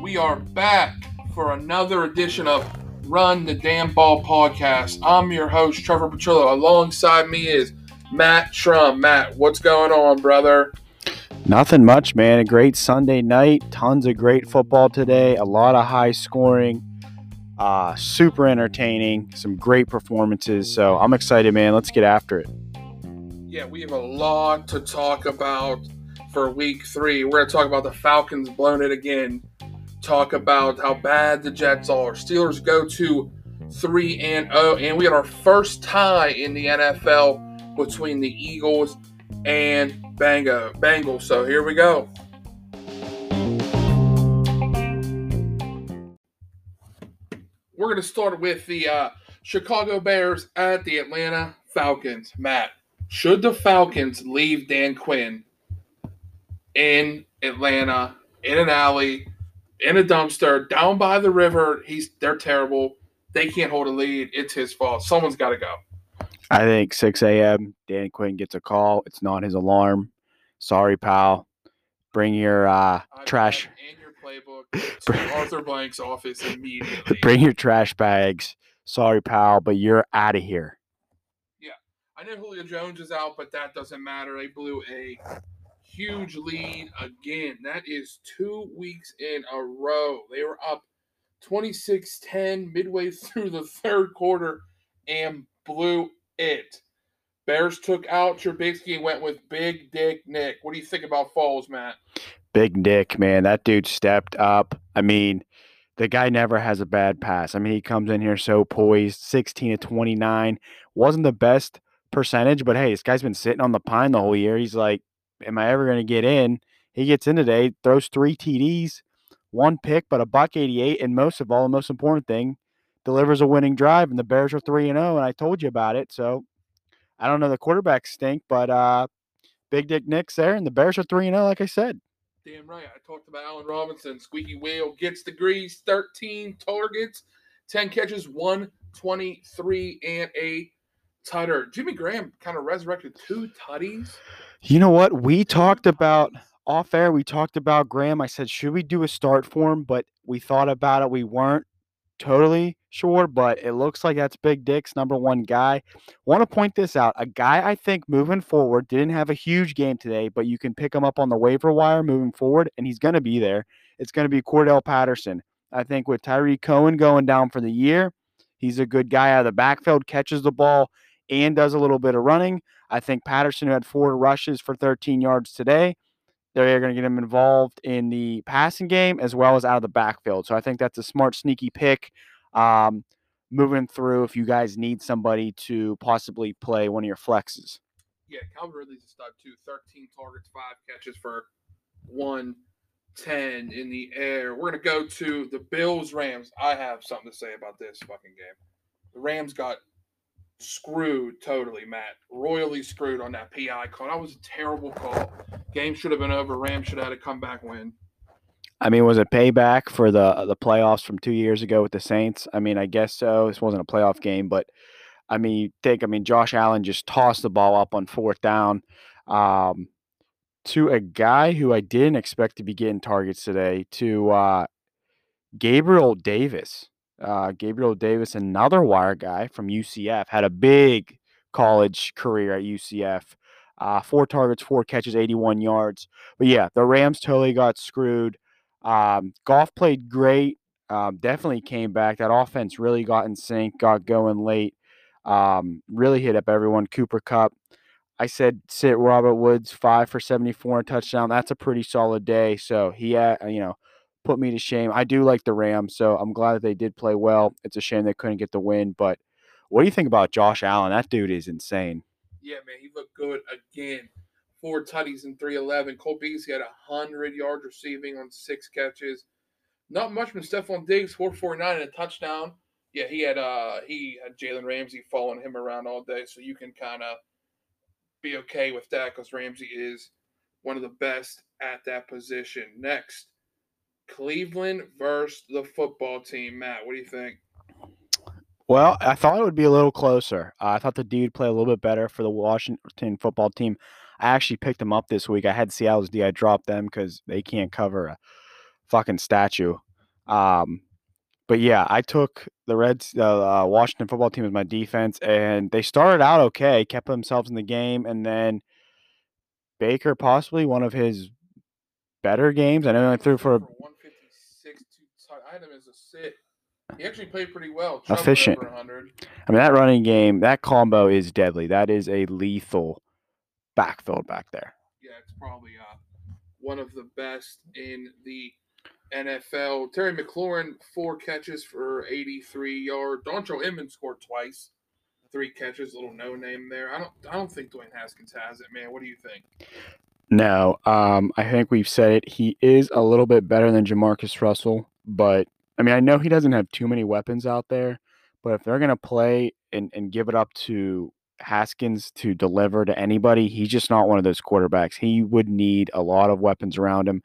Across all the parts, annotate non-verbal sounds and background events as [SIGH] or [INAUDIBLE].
We are back for another edition of Run the Damn Ball podcast. I'm your host, Trevor Petrillo. Alongside me is Matt Trum. Matt, what's going on, brother? Nothing much, man. A great Sunday night. Tons of great football today. A lot of high scoring. Uh, super entertaining. Some great performances. So I'm excited, man. Let's get after it. Yeah, we have a lot to talk about for week three. We're going to talk about the Falcons blowing it again. Talk about how bad the Jets are. Steelers go to 3 and 0. And we had our first tie in the NFL between the Eagles and Bango, Bengals. So here we go. We're going to start with the uh, Chicago Bears at the Atlanta Falcons. Matt, should the Falcons leave Dan Quinn in Atlanta in an alley in a dumpster down by the river? He's they're terrible. They can't hold a lead. It's his fault. Someone's got to go. I think 6 a.m. Dan Quinn gets a call. It's not his alarm. Sorry, pal. Bring your uh, trash. And your playbook to Arthur Blank's office [LAUGHS] immediately. Bring your trash bags. Sorry, pal, but you're out of here. I know Julio Jones is out, but that doesn't matter. They blew a huge lead again. That is two weeks in a row. They were up 26 10 midway through the third quarter and blew it. Bears took out Trubisky and went with Big Dick Nick. What do you think about Foles, Matt? Big Nick, man. That dude stepped up. I mean, the guy never has a bad pass. I mean, he comes in here so poised, 16 to 29. Wasn't the best percentage, but hey, this guy's been sitting on the pine the whole year. He's like, Am I ever going to get in? He gets in today, throws three TDs, one pick, but a buck 88. And most of all, the most important thing, delivers a winning drive. And the Bears are 3 and 0. And I told you about it. So I don't know the quarterbacks stink, but uh, Big Dick Nick's there, and the Bears are 3 0, like I said. Damn right. I talked about Allen Robinson. Squeaky wheel gets the grease, 13 targets, 10 catches, 123, and a tutter. Jimmy Graham kind of resurrected two tutties. You know what? We talked about off air, we talked about Graham. I said, should we do a start for him? But we thought about it. We weren't totally sure, but it looks like that's Big Dick's number one guy. Want to point this out. A guy I think moving forward didn't have a huge game today, but you can pick him up on the waiver wire moving forward, and he's going to be there. It's going to be Cordarrelle Patterson. I think with Tarik Cohen going down for the year, he's a good guy out of the backfield, catches the ball, and does a little bit of running. I think Patterson, who had four rushes for 13 yards today, they're going to get him involved in the passing game as well as out of the backfield. So I think that's a smart, sneaky pick. Um, moving through, if you guys need somebody to possibly play one of your flexes. Yeah, Calvin Ridley's a stud too. 13 targets, five catches for 110 in the air. We're going to go to the Bills Rams. I have something to say about this fucking game. The Rams got screwed totally, Matt. Royally screwed on that PI call. That was a terrible call. Game should have been over. Rams should have had a comeback win. I mean, was it payback for the the playoffs from two years ago with the Saints? I mean, I guess so. This wasn't a playoff game, but I mean, you think I mean Josh Allen just tossed the ball up on fourth down um, to a guy who I didn't expect to be getting targets today to uh, Gabriel Davis. Uh, Gabriel Davis, another wire guy from UCF, had a big college career at UCF. Uh, four targets, four catches, 81 yards. But yeah, the Rams totally got screwed. Um, Goff played great. Um, definitely came back. That offense really got in sync, got going late. Um, really hit up everyone. Cooper Kupp. I said sit Robert Woods five for 74 and touchdown. That's a pretty solid day. So he had, you know, put me to shame. I do like the Rams, so I'm glad that they did play well. It's a shame they couldn't get the win. But what do you think about Josh Allen? That dude is insane. Yeah, man, he looked good again. Four tutties and 311. Cole Beasley had 100 yards receiving on six catches. Not much from Stefon Diggs, 449 and a touchdown. Yeah, he had uh he had Jalen Ramsey following him around all day, so you can kind of be okay with that because Ramsey is one of the best at that position. Next, Cleveland versus the football team. Matt, what do you think? Well, I thought it would be a little closer. Uh, I thought the dude play a little bit better for the Washington football team. I actually picked them up this week. I had Seattle's D. I dropped them because they can't cover a fucking statue. Um, but yeah, I took the Reds, the uh, Washington football team as my defense, and they started out okay, kept themselves in the game, and then Baker possibly one of his better games. I know I threw for 156. I had him as a sit. He actually played pretty well. Efficient. I mean, that running game, that combo is deadly. That is a lethal backfield back there. Yeah, it's probably uh, one of the best in the NFL. Terry McLaurin, four catches for 83 yards. Dontrelle Inman scored twice, three catches. Little no name there. I don't. I don't think Dwayne Haskins has it, man. What do you think? No, um, I think we've said it. He is a little bit better than Jamarcus Russell, but I mean, I know he doesn't have too many weapons out there, but if they're gonna play and, and give it up to Haskins to deliver to anybody, he's just not one of those quarterbacks. He would need a lot of weapons around him.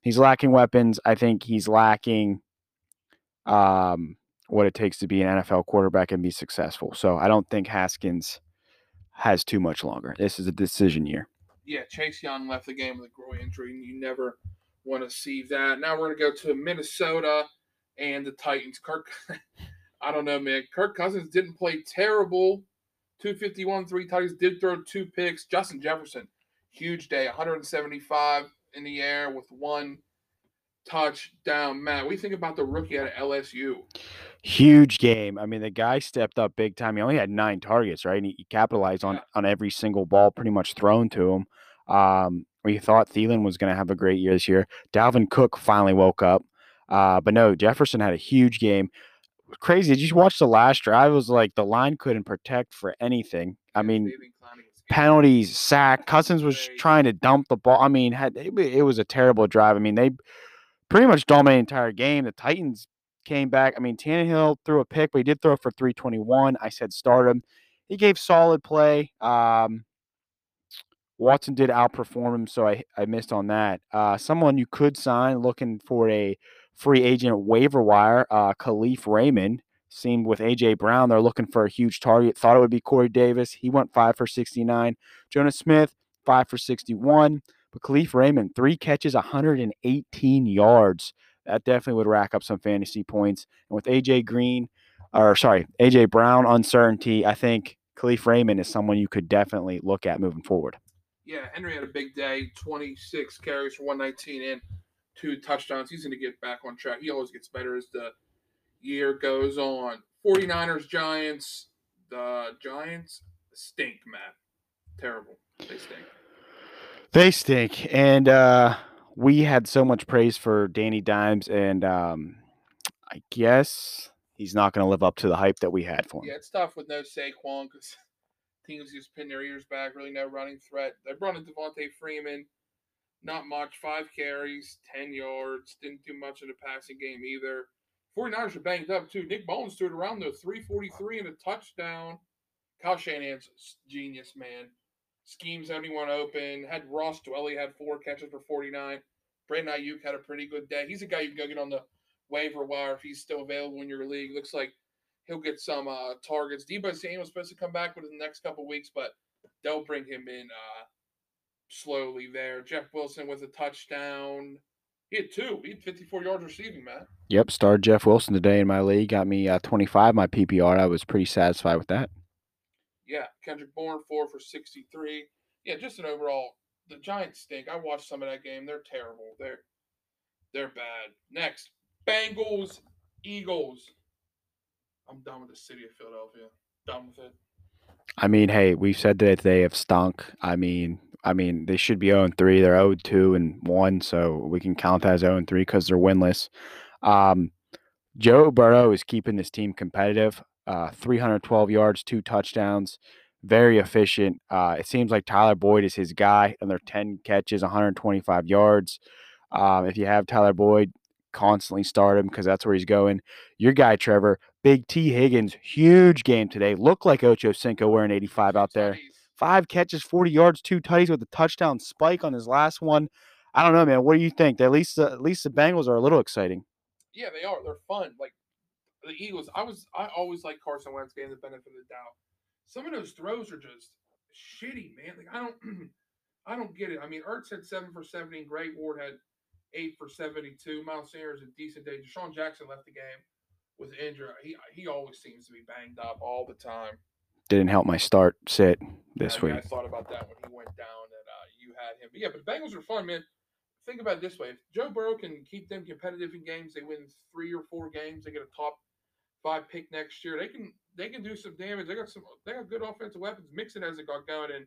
He's lacking weapons. I think he's lacking um, what it takes to be an NFL quarterback and be successful. So I don't think Haskins has too much longer. This is a decision year. Yeah, Chase Young left the game with a groin injury. And you never want to see that. Now we're going to go to Minnesota and the Titans. Kirk, [LAUGHS] I don't know, man. Kirk Cousins didn't play terrible. 251, three Titans did throw two picks. Justin Jefferson, huge day, 175 in the air with one touchdown. Matt, what do you think about the rookie out of LSU? Huge game. I mean, the guy stepped up big time. He only had nine targets, right? And he, capitalized on, yeah. on every single ball pretty much thrown to him. Um, we thought Thielen was going to have a great year this year. Dalvin Cook finally woke up. Uh, but no, Jefferson had a huge game. Crazy. Did you watch the last drive? It was like the line couldn't protect for anything. I mean, penalties, sack. Cousins was trying to dump the ball. I mean, had it, it was a terrible drive. I mean, they pretty much dominated the entire game. The Titans came back. I mean, Tannehill threw a pick, but he did throw for 321. I said start him. He gave solid play. Um, Watson did outperform him, so I, I missed on that. Uh, someone you could sign looking for a free agent waiver wire, uh, Kalif Raymond. Seemed with AJ Brown, they're looking for a huge target. Thought it would be Corey Davis. He went five for 69. Jonnu Smith, five for 61. But Kalif Raymond, three catches, 118 yards. That definitely would rack up some fantasy points. And with AJ Green, or sorry, AJ Brown uncertainty, I think Kalif Raymond is someone you could definitely look at moving forward. Yeah, Henry had a big day, 26 carries for 119 and two touchdowns. He's going to get back on track. He always gets better as the year goes on. 49ers, Giants. The Giants stink, Matt. Terrible. They stink. They stink. And uh, we had so much praise for Danny Dimes, and um, I guess he's not going to live up to the hype that we had for him. Yeah, it's tough with no Saquon because teams just pin their ears back. Really, no running threat. They brought in Devonta Freeman. Not much. Five carries, 10 yards. Didn't do much in the passing game either. 49ers are banged up too. Nick Bones stood around though, 343 and a touchdown. Kyle Shanahan's genius, man. Schemes anyone open. Had Ross Dwelley had four catches for 49. Brandon Aiyuk had a pretty good day. He's a guy you can go get on the waiver wire if he's still available in your league. Looks like he'll get some uh, targets. Deebo Samuel's supposed to come back within the next couple weeks, but they'll bring him in uh, slowly there. Jeff Wilson with a touchdown. He had two. He had 54 yards receiving, man. Yep, starred Jeff Wilson today in my league. Got me uh, 25 my PPR. I was pretty satisfied with that. Yeah, Kendrick Bourne four for 63. Yeah, just an overall. The Giants stink. I watched some of that game. They're terrible. They're they're bad. Next, Bengals, Eagles. I'm done with the city of Philadelphia. Done with it. I mean, hey, we've said that they have stunk. I mean, I mean, they should be 0 3. They're 0 2 and 1, so we can count that as 0 3 because they're winless. Um, Joe Burrow is keeping this team competitive. Uh, 312 yards, two touchdowns, very efficient. Uh, it seems like Tyler Boyd is his guy, and they're 10 catches, 125 yards. Um, if you have Tyler Boyd, constantly start him because that's where he's going. Your guy, Trevor, Big T. Higgins, huge game today. Looked like Ocho Cinco wearing 85 out there. Five catches, 40 yards, two tutties with a touchdown spike on his last one. I don't know, man. What do you think? At least, uh, at least the Bengals are a little exciting. Yeah, they are. They're fun. Like the Eagles, I was, I always like Carson Wentz getting the benefit of the doubt. Some of those throws are just shitty, man. Like I don't, [CLEARS THROAT] I don't get it. I mean, Ertz had seven for 70. Greg Ward had eight for 72. Miles Sanders a decent day. DeSean Jackson left the game with injury. He he always seems to be banged up all the time. Didn't help my start sit this I, mean, week. I thought about that when he went down and uh, you had him. But yeah, but the Bengals are fun, man. Think about it this way: if Joe Burrow can keep them competitive in games, they win three or four games. They get a top five pick next year. They can they can do some damage. They got some they got good offensive weapons. Mixon hasn't got going, and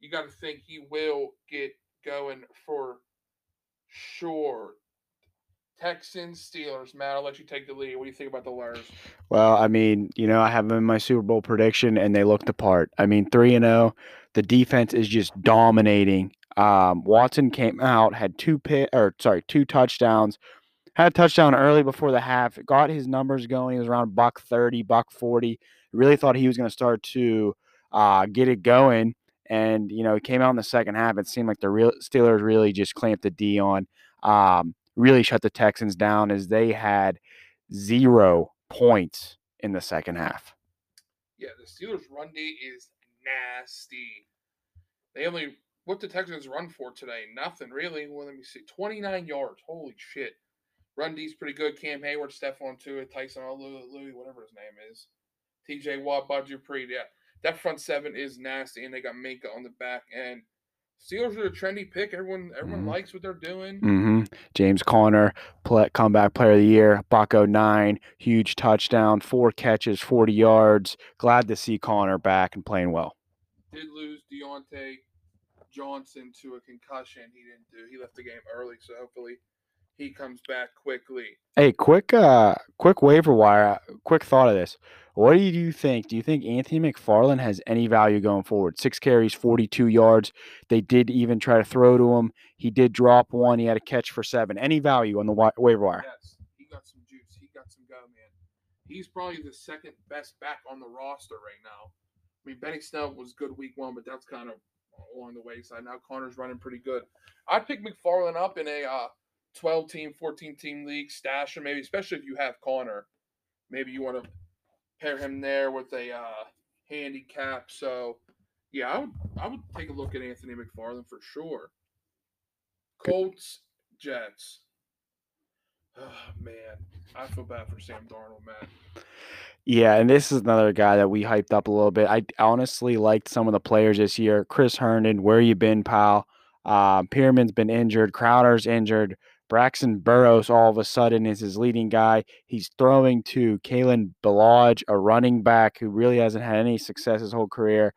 you got to think he will get going for sure. Texans, Steelers. Matt, I'll let you take the lead. What do you think about the Lurs? Well, I mean, you know, I have them in my Super Bowl prediction, and they looked apart. I mean, three and zero. The defense is just dominating. Um, Watson came out, had two pit or sorry, two touchdowns. Had a touchdown early before the half. Got his numbers going. He was around buck thirty, buck forty. Really thought he was going to start to uh, get it going, and you know, he came out in the second half. It seemed like the real Steelers really just clamped the D on. Um, really shut the Texans down as they had zero points in the second half. Yeah, the Steelers' run D is nasty. They only what the Texans run for today? Nothing really. Well, let me see. 29 yards. Holy shit. Run D's pretty good. Cam Hayward, Stephon Tuitt, Tyson Louis, whatever his name is. TJ Watt, Bud Dupree. Yeah. That front seven is nasty, and they got Minkah on the back end. Steelers are a trendy pick. Everyone everyone Mhm. likes what they're doing. Mm-hmm. James Conner, play, comeback player of the year, Bucko nine, huge touchdown, four catches, 40 yards. Glad to see Conner back and playing well. Did lose Diontae Johnson to a concussion. He didn't do. He left the game early, so hopefully he comes back quickly. Hey, quick, uh, quick waiver wire. Quick thought of this. What do you think? Do you think Anthony McFarland has any value going forward? Six carries, 42 yards. They did even try to throw to him. He did drop one. He had a catch for seven. Any value on the wi- waiver wire? Yes, he got some juice. He got some go, man. He's probably the second best back on the roster right now. I mean, Benny Snell was good week one, but that's kind of along the wayside. Now Conner's running pretty good. I'd pick McFarland up in a uh, 12 team, 14 team league, stash him maybe, especially if you have Conner. Maybe you want to pair him there with a uh, handicap. So, yeah, I would I would take a look at Anthony McFarland for sure. Colts, Jets. Oh man, I feel bad for Sam Darnold, man. Yeah, and this is another guy that we hyped up a little bit. I honestly liked some of the players this year. Chris Herndon, where you been, pal? Um, Perriman's been injured. Crowder's injured. Braxton Berrios all of a sudden is his leading guy. He's throwing to Kalen Ballage, a running back who really hasn't had any success his whole career.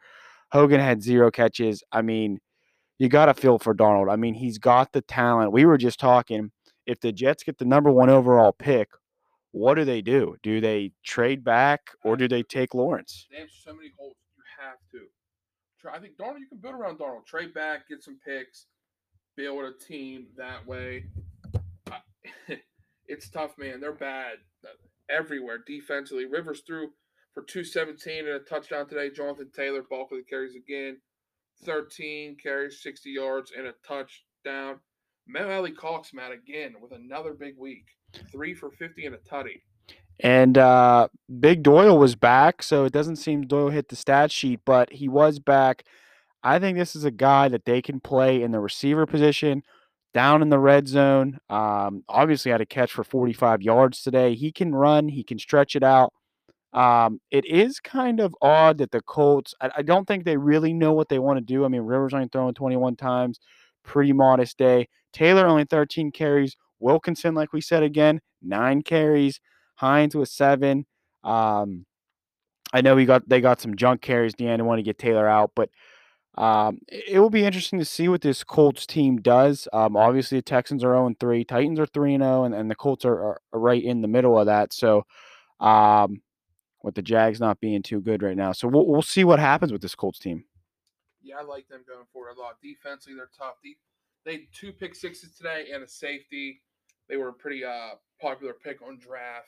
Hogan had zero catches. I mean, you got to feel for Darnold. I mean, he's got the talent. We were just talking. If the Jets get the number one overall pick, what do they do? Do they trade back or do they take Lawrence? They have so many holes. You have to. I think Darnold, you can build around Darnold. Trade back, get some picks, build a team that way. [LAUGHS] It's tough, man. They're bad uh, everywhere defensively. Rivers threw for 217 and a touchdown today. Jonathan Taylor, bulk of the carries again. 13 carries, 60 yards, and a touchdown. Mo Alie-Cox, Matt, again with another big week. Three for 50 and a tutty. And uh, Big Doyle was back, so it doesn't seem Doyle hit the stat sheet, but he was back. I think this is a guy that they can play in the receiver position, down in the red zone. Um, obviously, had a catch for 45 yards today. He can run, he can stretch it out. Um, it is kind of odd that the Colts, I, I don't think they really know what they want to do. I mean, Rivers only throwing 21 times, pretty modest day. Taylor only 13 carries. Wilkinson, like we said again, nine carries. Hines with seven. Um, I know we got they got some junk carries at the end. I want to get Taylor out, but um, it, will be interesting to see what this Colts team does. Um, obviously, the Texans are 0 3, Titans are 3 0, and, and the Colts are, are right in the middle of that. So, um, with the Jags not being too good right now, so we'll we'll see what happens with this Colts team. Yeah, I like them going forward a lot. Defensively, they're tough. De- they had two pick sixes today and a safety. They were a pretty uh, popular pick on draft.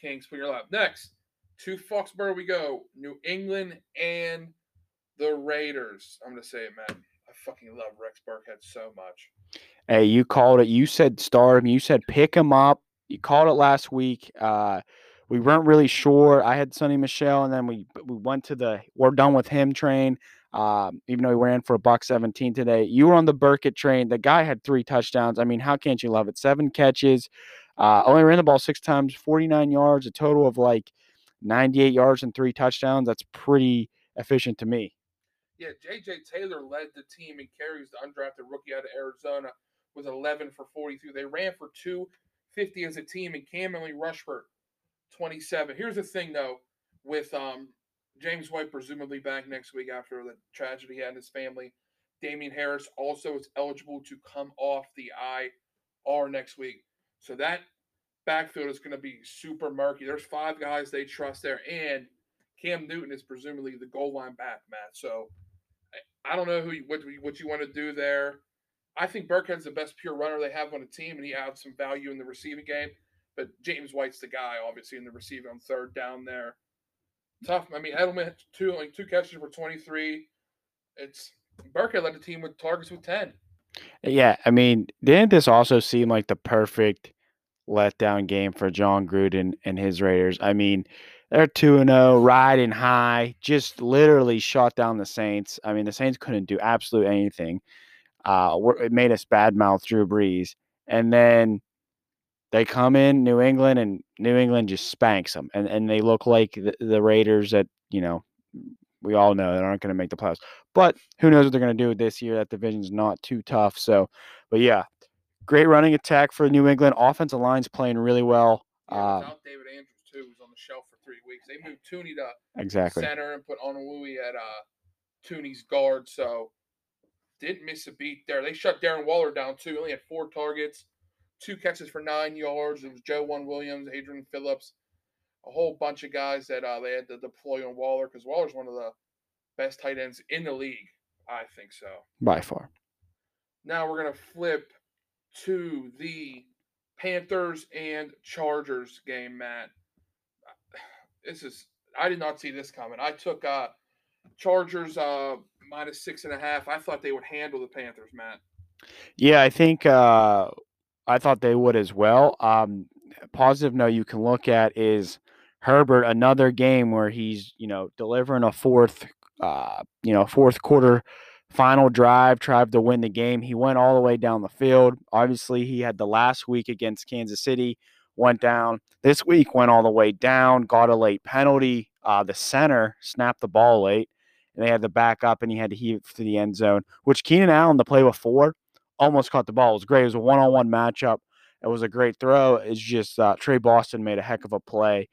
Kings, put your lap. Next, to Foxborough we go. New England and the Raiders. I'm gonna say it, man. I fucking love Rex Burkhead so much. Hey, you called it. You said start him. You said pick him up. You called it last week. Uh, we weren't really sure. I had Sony Michel, and then we we went to the we're done with him train. Um, even though he ran for a buck 17 today, you were on the Burkhead train. The guy had three touchdowns. I mean, how can't you love it? Seven catches, uh, only ran the ball six times, 49 yards, a total of like 98 yards and three touchdowns. That's pretty efficient to me. Yeah, J.J. Taylor led the team in carries, the undrafted rookie out of Arizona, with 11 for 42. They ran for 250 as a team, and Cam only rushed for 27. Here's the thing, though, with um, James White presumably back next week after the tragedy he had in his family. Damien Harris also is eligible to come off the IR next week. So that backfield is going to be super murky. There's five guys they trust there, and Cam Newton is presumably the goal line back, Matt. So I don't know who what what you want to do there. I think Burkhead's the best pure runner they have on the team, and he adds some value in the receiving game. But James White's the guy, obviously, in the receiving on third down there. Tough. I mean, Edelman two like two catches for twenty three. It's Burkhead led the team with targets with ten. Yeah, I mean, didn't this also seem like the perfect letdown game for Jon Gruden and his Raiders? I mean, they're 2 0, riding high, just literally shot down the Saints. I mean, the Saints couldn't do absolutely anything. Uh, it made us badmouth Drew Brees. And then they come in New England, and New England just spanks them. And, and they look like the, the Raiders that, you know, we all know that aren't going to make the playoffs. But who knows what they're going to do this year? That division's not too tough. So, but yeah, great running attack for New England. Offensive line's playing really well. Yeah, um, David Andrews too was on the shelf weeks. They moved Thuney to exactly center and put Onwenu at uh Thuney's guard. So didn't miss a beat there. They shut Darren Waller down too. Only had four targets, two catches for nine yards. It was Joejuan Williams, Adrian Phillips, a whole bunch of guys that uh, they had to deploy on Waller because Waller's one of the best tight ends in the league. I think so. By far. Now we're gonna flip to the Panthers and Chargers game, Matt. This is I did not see this coming. I took uh Chargers uh minus six and a half. I thought they would handle the Panthers, Matt. Yeah, I think uh I thought they would as well. Um positive note you can look at is Herbert, another game where he's, you know, delivering a fourth uh, you know, fourth quarter final drive, tried to win the game. He went all the way down the field. Obviously, he had the last week against Kansas City, went down. This week went all the way down, got a late penalty. Uh, the center snapped the ball late, and they had to back up, and he had to heave it to the end zone, which Keenan Allen, the play before, almost caught the ball. It was great. It was a one on one matchup. It was a great throw. It's just uh, Tre Boston made a heck of a play.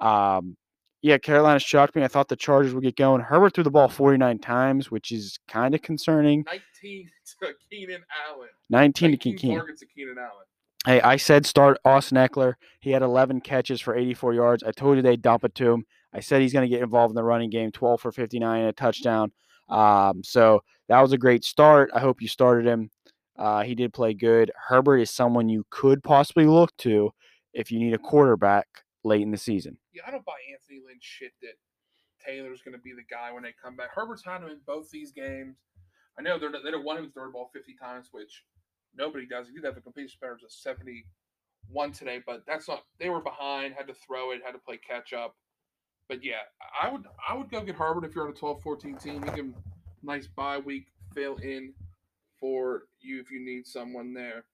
Um, yeah, Carolina shocked me. I thought the Chargers would get going. Herbert threw the ball 49 times, which is kind of concerning. 19 [LAUGHS] to Keenan Allen. 19, 19 to Keenan. targets to Keenan Allen. Hey, I said start Austin Ekeler. He had 11 catches for 84 yards. I told you they'd dump it to him. I said he's going to get involved in the running game, 12 for 59 and a touchdown. Um, so that was a great start. I hope you started him. Uh, he did play good. Herbert is someone you could possibly look to if you need a quarterback late in the season. Yeah, I don't buy Anthony Lynn shit that Taylor's going to be the guy when they come back. Herbert's had him in both these games. I know they're, they don't want him to throw ball 50 times, which nobody does. He did have a completion percentage of 71 today, but that's not. They were behind, had to throw it, had to play catch up. But yeah, I would I would go get Herbert if you're on a 12-14 team. You can nice bye week fill in for you if you need someone there.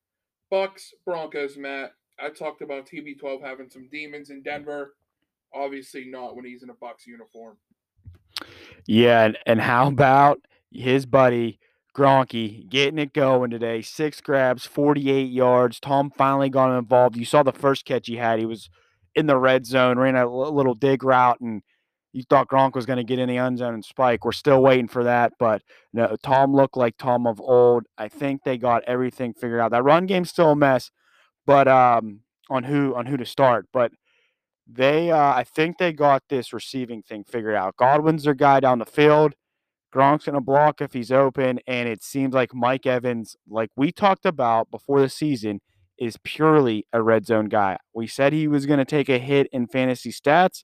Bucks Broncos, Matt. I talked about TB12 having some demons in Denver. Obviously, not when he's in a Bucks uniform. Yeah, and, and how about his buddy Gronky getting it going today? Six grabs, 48 yards. Tom finally got involved. You saw the first catch he had. He was in the red zone, ran a little dig route, and you thought Gronk was going to get in the end zone and spike. We're still waiting for that, but no, Tom looked like Tom of old. I think they got everything figured out. That run game's still a mess, but um, on who on who to start. But they, uh, I think they got this receiving thing figured out. Godwin's their guy down the field. Gronk's gonna block if he's open, and it seems like Mike Evans, like we talked about before the season, is purely a red zone guy. We said he was gonna take a hit in fantasy stats.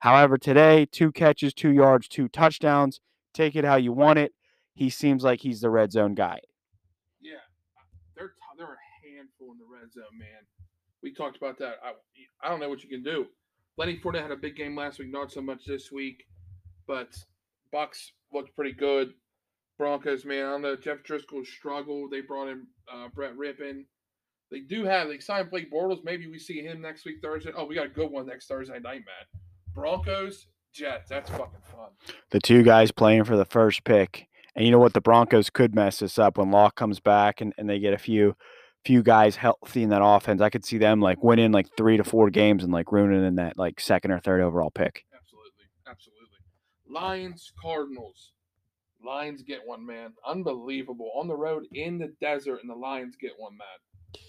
However, today, two catches, two yards, two touchdowns. Take it how you want it. He seems like he's the red zone guy. Yeah, they're they're a handful in the red zone, man. We talked about that. I, I don't know what you can do. Lenny Fournette had a big game last week, not so much this week, but Bucks looked pretty good. Broncos, man, I don't know. Jeff Driskel struggled. They brought in uh, Brett Rypien. They do have they signed Blake Bortles. Maybe we see him next week Thursday. Oh, we got a good one next Thursday night, man. Broncos, Jets. That's fucking fun. The two guys playing for the first pick. And you know what? The Broncos could mess this up when Lock comes back and, and they get a few few guys healthy in that offense. I could see them like winning like three to four games and like ruining in that like second or third overall pick. Lions, Cardinals. Lions get one, man. Unbelievable. On the road in the desert, and the Lions get one, man.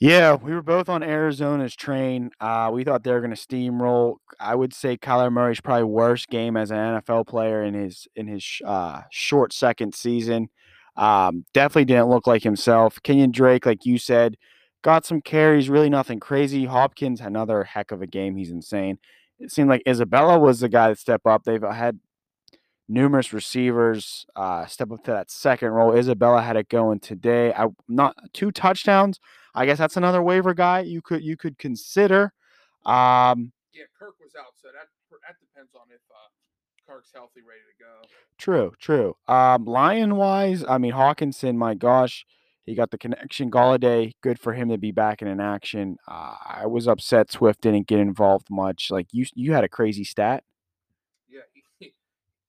Yeah, we were both on Arizona's train. Uh, we thought they were going to steamroll. I would say Kyler Murray's probably worst game as an NFL player in his in his uh, short second season. Um, definitely didn't look like himself. Kenyan Drake, like you said, got some carries, really nothing crazy. Hopkins, another heck of a game. He's insane. It seemed like Isabella was the guy that stepped up. They've had numerous receivers uh, step up to that second role. Isabella had it going today. I not two touchdowns. I guess that's another waiver guy you could you could consider. Um, yeah, Kirk was out, so that that depends on if uh, Kirk's healthy, ready to go. True, true. Um, Lion wise, I mean Hawkinson. my gosh, he got the connection. Golladay, good for him to be back in an action. Uh, I was upset Swift didn't get involved much. Like you, you had a crazy stat. Yeah, he,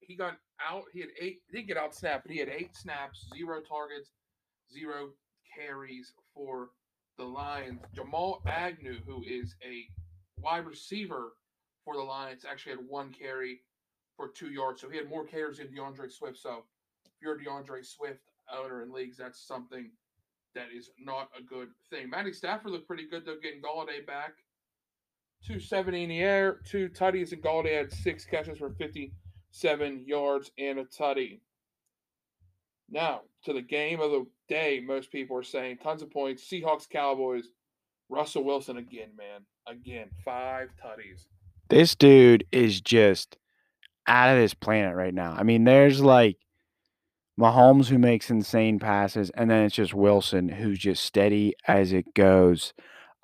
he got out. He had eight. He didn't get out snap, but he had eight snaps, zero targets, zero carries for the Lions. Jamal Agnew, who is a wide receiver for the Lions, actually had one carry for two yards. So he had more carries than D'Andre Swift. So if you're a D'Andre Swift owner in leagues, that's something that is not a good thing. Matty Stafford looked pretty good though, getting Golladay back. 270 in the air, two tutties, and Golladay had six catches for 57 yards and a tutty. Now, to the game of the day, most people are saying tons of points. Seahawks, Cowboys, Russell Wilson again, man. Again, five tutties. This dude is just out of this planet right now. I mean, there's like Mahomes who makes insane passes, and then it's just Wilson who's just steady as it goes.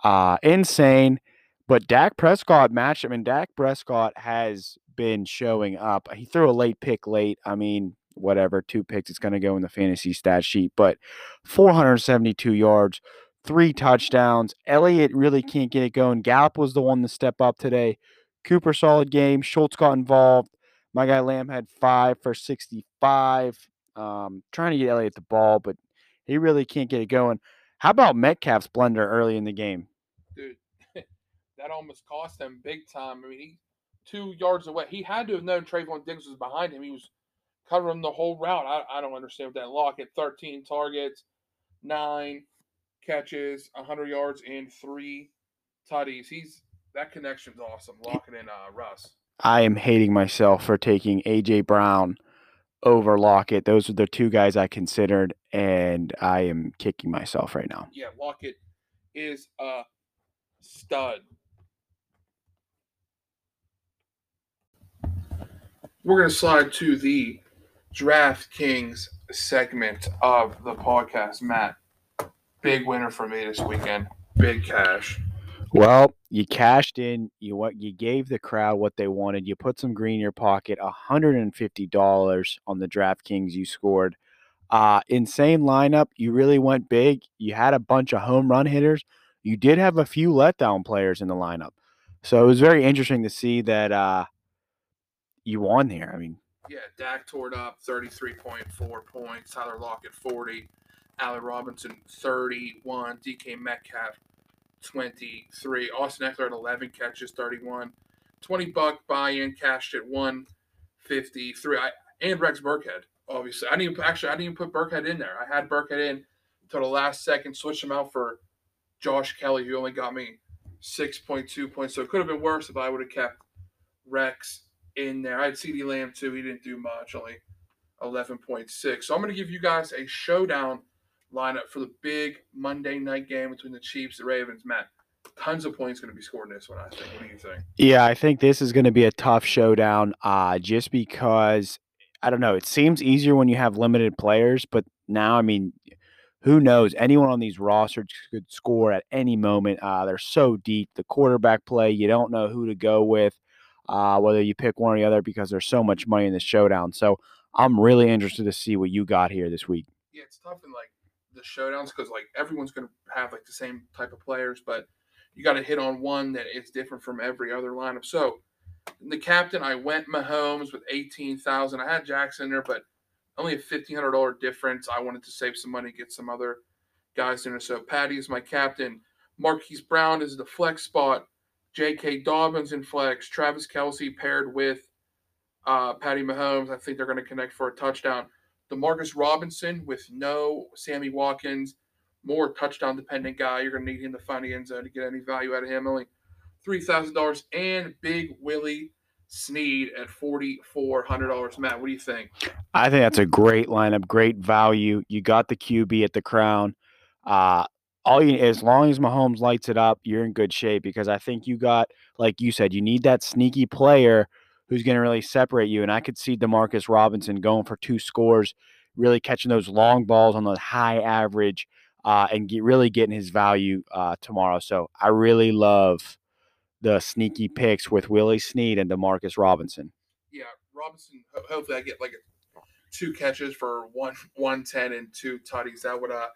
Uh, insane. But Dak Prescott matched him, and Dak Prescott has been showing up. He threw a late pick late. I mean, whatever, two picks, it's going to go in the fantasy stat sheet. But 472 yards, three touchdowns. Elliott really can't get it going. Gallup was the one to step up today. Cooper, solid game. Schultz got involved. My guy Lamb had five for 65. Um, trying to get Elliott the ball, but he really can't get it going. How about Metcalf's blender early in the game? Dude, [LAUGHS] that almost cost him big time. I mean, he two yards away. He had to have known Trevon Diggs was behind him. He was covering the whole route. I, I don't understand what that Lockett 13 targets, nine catches, 100 yards, and three tutties. He's that connection's awesome. Locking in uh, Russ. I am hating myself for taking AJ Brown over Lockett. Those are the two guys I considered, and I am kicking myself right now. Yeah, Lockett is a stud. We're going to slide to the DraftKings segment of the podcast. Matt, big winner for me this weekend. Big cash. Well, you cashed in. You what? You gave the crowd what they wanted. You put some green in your pocket. hundred and fifty dollars on the DraftKings you scored. Uh, insane lineup. You really went big. You had a bunch of home run hitters. You did have a few letdown players in the lineup. So it was very interesting to see that uh, you won here. I mean, yeah, Dak tore it up 33.4 points. Tyler Lockett 40. Allen Robinson 31. DK Metcalf 23. Austin Ekeler at 11 catches, 31. 20 buck buy-in, cashed at 153. I, and Rex Burkhead, obviously. I didn't actually I didn't even put Burkhead in there. I had Burkhead in until the last second, switched him out for Josh Kelley, who only got me 6.2 points. So it could have been worse if I would have kept Rex in there. I had CeeDee Lamb too. He didn't do much, only 11.6. So I'm going to give you guys a showdown lineup for the big Monday night game between the Chiefs and the Ravens. Matt, tons of points going to be scored in this one, I think. What do you think? Yeah, I think this is going to be a tough showdown uh, just because, I don't know, it seems easier when you have limited players, but now, I mean, who knows? Anyone on these rosters could score at any moment. Uh, they're so deep. The quarterback play, you don't know who to go with. uh, whether you pick one or the other because there's so much money in this showdown. So I'm really interested to see what you got here this week. Yeah, it's tough in like the showdowns because like everyone's gonna have like the same type of players, but you got to hit on one that is different from every other lineup. So the captain, I went Mahomes with eighteen thousand. I had Jackson there, but only a fifteen hundred dollar difference. I wanted to save some money, get some other guys in there. So Patty is my captain. Marquise Brown is the flex spot. J.K. Dobbins in flex. Travis Kelce paired with uh, Patty Mahomes. I think they're going to connect for a touchdown. Demarcus Robinson with no Sammy Watkins, more touchdown dependent guy. You're going to need him to find the end zone to get any value out of him. Only three thousand dollars and Big Willie Snead at forty four hundred dollars. Matt, what do you think? I think that's a great lineup, great value. You got the QB at the crown. Uh, all you as long as Mahomes lights it up, you're in good shape because I think you got, like you said, you need that sneaky player who's going to really separate you. And I could see Demarcus Robinson going for two scores, really catching those long balls on the high average, uh, and get, really getting his value uh, tomorrow. So I really love the sneaky picks with Willie Snead and Demarcus Robinson. Yeah, Robinson. Hopefully, I get like two catches for one one ten and two tutties. That would uh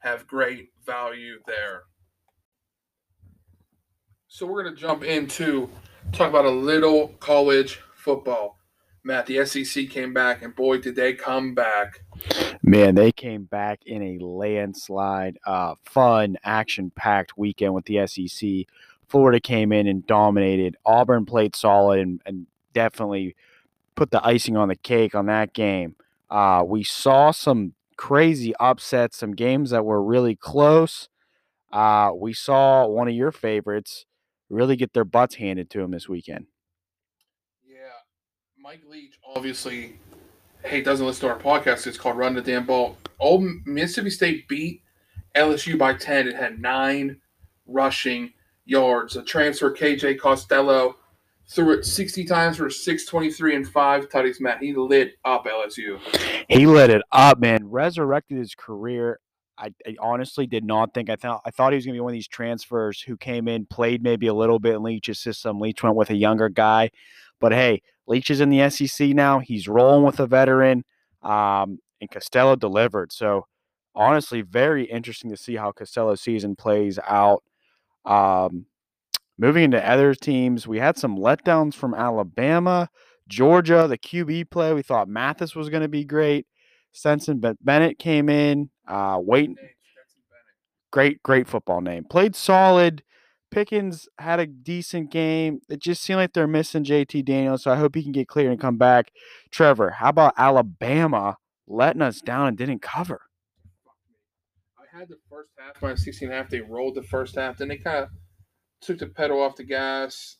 have great value there. So we're going to jump into talk about a little college football. Matt, the SEC came back, and boy, did they come back! Man, they came back in a landslide, uh, fun, action-packed weekend with the SEC. Florida came in and dominated. Auburn played solid and, and definitely put the icing on the cake on that game. Uh, we saw some crazy upsets, some games that were really close. Uh, we saw one of your favorites really get their butts handed to them this weekend. Yeah, Mike Leach obviously, hey, doesn't listen to our podcast. It's called Run the Damn Ball. Old Mississippi State beat LSU by ten. It had nine rushing yards. A transfer, KJ Costello threw it 60 times for 623 and five tutties, Matt. He lit up LSU. He lit it up, man. Resurrected his career. I, I honestly did not think I thought I thought he was gonna be one of these transfers who came in, played maybe a little bit in Leach's system. Leach went with a younger guy. But hey, Leach is in the SEC now. He's rolling with a veteran. Um, and Costello delivered. So honestly, very interesting to see how Costello's season plays out. Um, Moving into other teams, we had some letdowns from Alabama, Georgia, the QB play. We thought Mathis was going to be great. Stetson Bennett came in, uh, waiting. Great, great football name. Played solid. Pickens had a decent game. It just seemed like they're missing JT Daniels, so I hope he can get clear and come back. Trevor, how about Alabama letting us down and didn't cover? I had the first half by 16 half. They rolled the first half. Then they kind of took the pedal off the gas.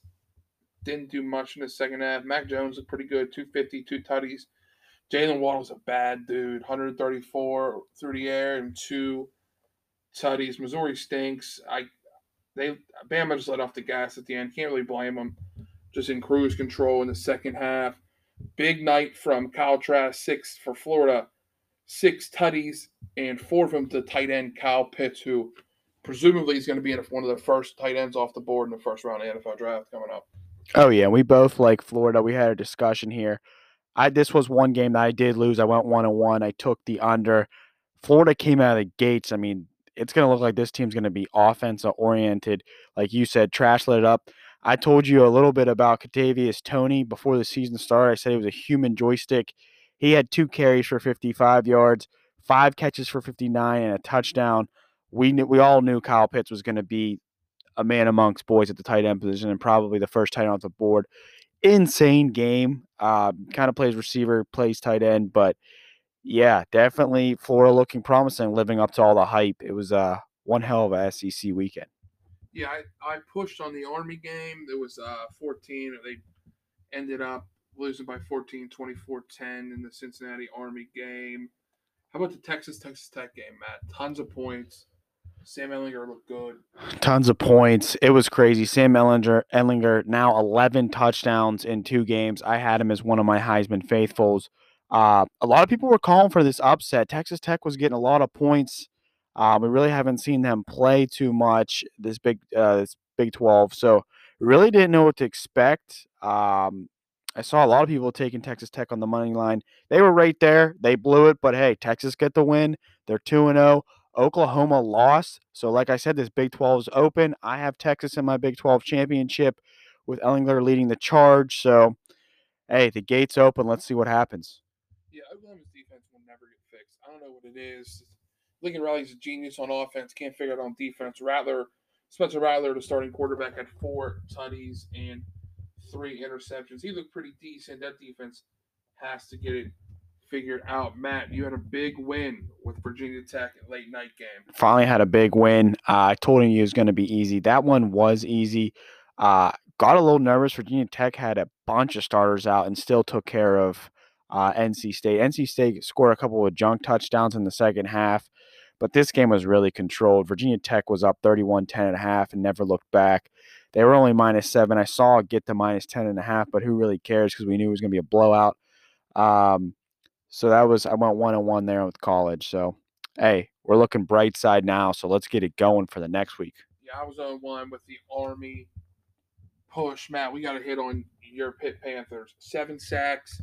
Didn't do much in the second half. Mac Jones looked pretty good, 250, two tutties. Jaylen Waddle's a bad dude, 134 through the air and two tutties. Missouri stinks. I they Bama just let off the gas at the end. Can't really blame them. Just in cruise control in the second half. Big night from Kyle Trask, six for Florida, six tutties, and four of them to tight end Kyle Pitts, who presumably is going to be one of the first tight ends off the board in the first round of the NFL draft coming up. Oh yeah, we both like Florida. We had a discussion here. I this was one game that I did lose. I went one and one. I took the under. Florida came out of the gates. I mean, it's going to look like this team's going to be offensive oriented. Like you said, Trask lit up. I told you a little bit about Kadarius Toney before the season started. I said he was a human joystick. He had two carries for 55 yards, five catches for 59, and a touchdown we knew we all knew Kyle Pitts was going to be a man amongst boys at the tight end position and probably the first tight end off the board. Insane game. Uh, kind of plays receiver, plays tight end, but yeah, definitely Florida looking promising, living up to all the hype. It was uh, one hell of a SEC weekend. Yeah, I, I pushed on the Army game. It was uh, 14. They ended up losing by 14, 24 10 in the Cincinnati Army game. How about the Texas Texas Tech game, Matt? Tons of points. Sam Ehlinger looked good. Tons of points. It was crazy. Sam Ellinger, Ehlinger now 11 touchdowns in two games. I had him as one of my Heisman faithfuls. Uh, a lot of people were calling for this upset. Texas Tech was getting a lot of points. Uh, we really haven't seen them play too much this big uh, this Big 12. So Really didn't know what to expect. Um, I saw a lot of people taking Texas Tech on the money line. They were right there. They blew it, but hey, Texas get the win. They're 2 and 0. Oklahoma lost. So, like I said, this Big 12 is open. I have Texas in my Big 12 championship with Ehlinger leading the charge. So, hey, the gate's open. Let's see what happens. Yeah, Oklahoma's defense will never get fixed. I don't know what it is. Lincoln Riley's a genius on offense. Can't figure it out on defense. Rattler, Spencer Rattler, the starting quarterback, had four tutties and three interceptions. He looked pretty decent. That defense has to get it figured out. Matt, you had a big win with Virginia Tech at late night game. Finally had a big win. Uh, I told you it was going to be easy. That one was easy. Uh, got a little nervous. Virginia Tech had a bunch of starters out and still took care of uh, NC State. NC State scored a couple of junk touchdowns in the second half, but this game was really controlled. Virginia Tech was up 31 10 and a half and never looked back. They were only minus seven. I saw it get to minus 10 and a half, but who really cares because we knew it was going to be a blowout. Um, so that was, I went one and one there with college. So, hey, we're looking bright side now. So let's get it going for the next week. Yeah, I was on one with the Army push. Matt, we got to hit on your Pitt Panthers. Seven sacks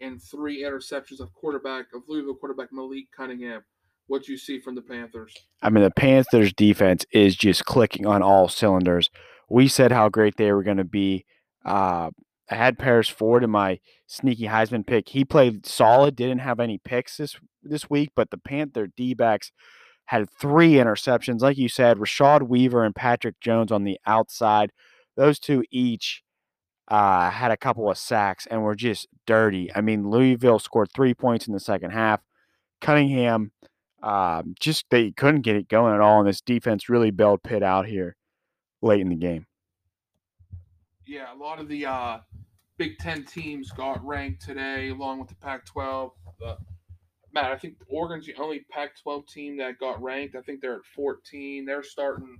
and three interceptions of quarterback, of Louisville quarterback Malik Cunningham. What you see from the Panthers? I mean, the Panthers defense is just clicking on all cylinders. We said how great they were going to be. Uh, I had Paris Ford in my sneaky Heisman pick. He played solid, didn't have any picks this this week, but the Panther D backs had three interceptions. Like you said, Rashad Weaver and Patrick Jones on the outside. Those two each uh, had a couple of sacks and were just dirty. I mean, Louisville scored three points in the second half. Cunningham, um, just they couldn't get it going at all, and this defense really bailed Pitt out here late in the game. Yeah, a lot of the uh, Big Ten teams got ranked today, along with the Pac-12. Uh, Matt, I think Oregon's the only Pac-12 team that got ranked. I think they're at 14. They're starting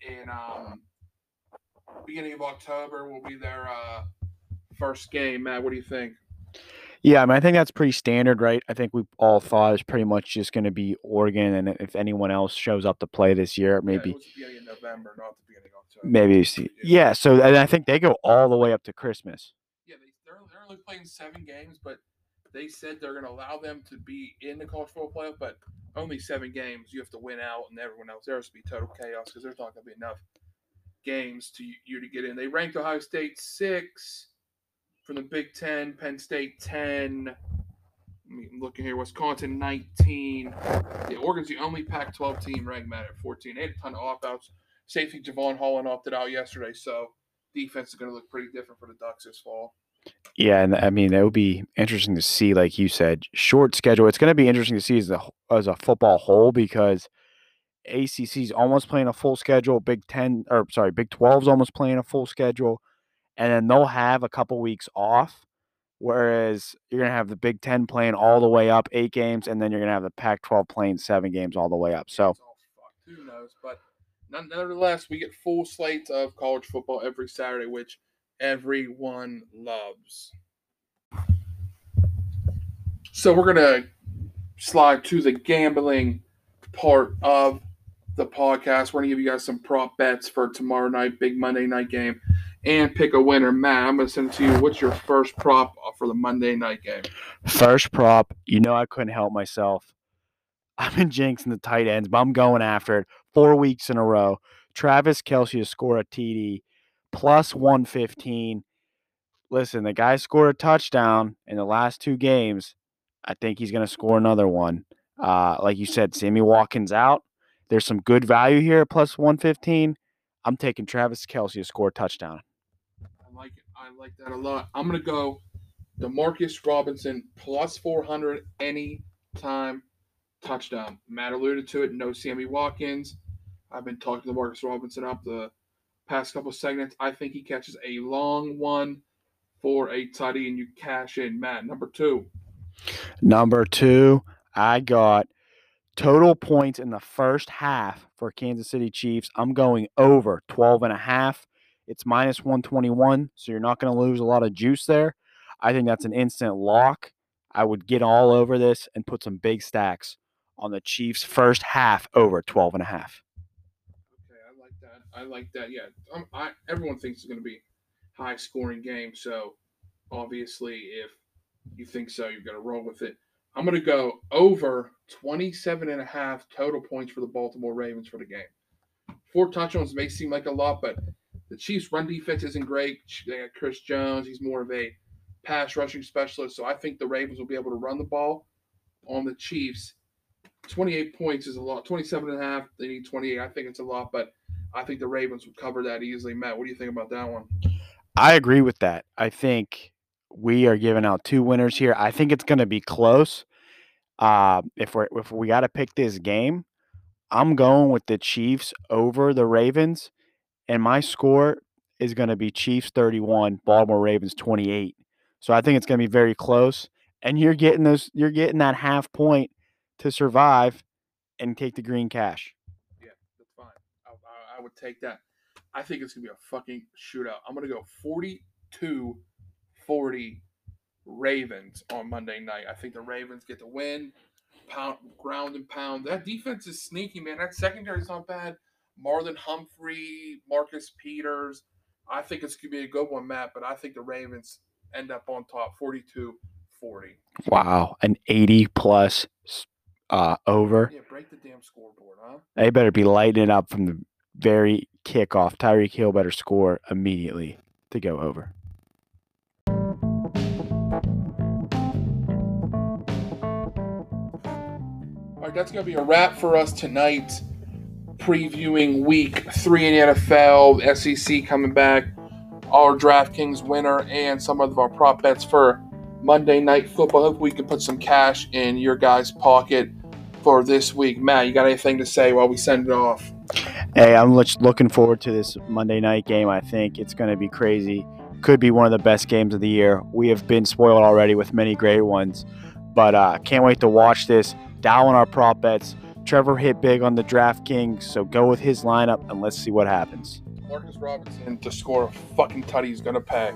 in um, beginning of October. Will be their uh, first game. Matt, what do you think? Yeah, I mean, I think that's pretty standard, right? I think we all thought it's pretty much just going to be Oregon, and if anyone else shows up to play this year, maybe yeah, it was the beginning of November, not the beginning of October. maybe see. Yeah, so and I think they go all the way up to Christmas. Yeah, they, they're, they're only playing seven games, but they said they're going to allow them to be in the college football playoff, but only seven games. You have to win out, and everyone else. there has to be total chaos because there's not going to be enough games to you to get in. They ranked Ohio State six from the Big Ten, Penn State ten. I'm looking here, Wisconsin 19. Yeah, Oregon's the only Pac-12 team ranked Matt at 14. They had a ton of opt-outs. Safety Jevon Holland opted out yesterday, so defense is going to look pretty different for the Ducks this fall. Yeah, and I mean it would be interesting to see, like you said, short schedule. It's going to be interesting to see as a as a football whole because ACC's almost playing a full schedule. Big Ten or sorry, Big 12's almost playing a full schedule, and then they'll have a couple weeks off. Whereas you're gonna have the Big Ten playing all the way up eight games, and then you're gonna have the Pac-12 playing seven games all the way up. So. Who knows? But nonetheless, we get full slates of college football every Saturday, which everyone loves. So we're gonna slide to the gambling part of the podcast. We're gonna give you guys some prop bets for tomorrow night, big Monday night game, and pick a winner. Matt, I'm gonna send it to you. What's your first prop for the Monday night game? first prop, you know I couldn't help myself. I've been jinxing the tight ends, but I'm going after it four weeks in a row. Travis Kelce to score a TD plus 115. Listen, the guy scored a touchdown in the last two games. I think he's going to score another one. Uh, like you said, Sammy Watkins out. There's some good value here, plus 115. I'm taking Travis Kelce to score a touchdown. I like that a lot. I'm gonna go Demarcus Robinson plus 400 anytime touchdown. Matt alluded to it. No Sammy Watkins. I've been talking to Demarcus Robinson up the past couple segments. I think he catches a long one for a tutty, and you cash in. Matt, number two. Number two, I got total points in the first half for Kansas City Chiefs. I'm going over 12 and a half. It's minus 121, so you're not going to lose a lot of juice there. I think that's an instant lock. I would get all over this and put some big stacks on the Chiefs first half over 12 and a half. Okay, I like that. I like that. Yeah, um, I everyone thinks it's going to be high scoring game. So obviously, if you think so, you've got to roll with it. I'm going to go over 27 and a half total points for the Baltimore Ravens for the game. Four touchdowns may seem like a lot, but the Chiefs' run defense isn't great. They got Chris Jones. He's more of a pass rushing specialist. So I think the Ravens will be able to run the ball on the Chiefs. 28 points is a lot. 27 and a half, they need 28. I think it's a lot, but I think the Ravens would cover that easily. Matt, what do you think about that one? I agree with that. I think we are giving out two winners here. I think it's going to be close. Uh, if we if we got to pick this game, I'm going with the Chiefs over the Ravens, and my score is going to be Chiefs 31, Baltimore Ravens 28. So I think it's going to be very close. And you're getting those. You're getting that half point to survive and take the green cash. Yeah, that's fine. I, I, I would take that. I think it's going to be a fucking shootout. I'm going to go 42 40 Ravens on Monday night. I think the Ravens get the win. Pound, ground and pound. That defense is sneaky, man. That secondary is not bad. Marlon Humphrey, Marcus Peters. I think it's going to be a good one, Matt, but I think the Ravens end up on top 42 40. Wow. An 80 plus uh, over. Yeah, break the damn scoreboard, huh? They better be lighting it up from the very kickoff. Tyreek Hill better score immediately to go over. All right, that's going to be a wrap for us tonight. Previewing week three in the NFL, SEC coming back, our DraftKings winner, and some of our prop bets for Monday Night Football. Hope we can put some cash in your guys' pocket for this week. Matt, you got anything to say while we send it off? Hey, I'm looking forward to this Monday night game. I think it's going to be crazy. Could be one of the best games of the year. We have been spoiled already with many great ones, but uh, can't wait to watch this. Dow on our prop bets. Trevor hit big on the DraftKings, so go with his lineup and let's see what happens. Marcus Robinson to score a fucking tutty going to pay.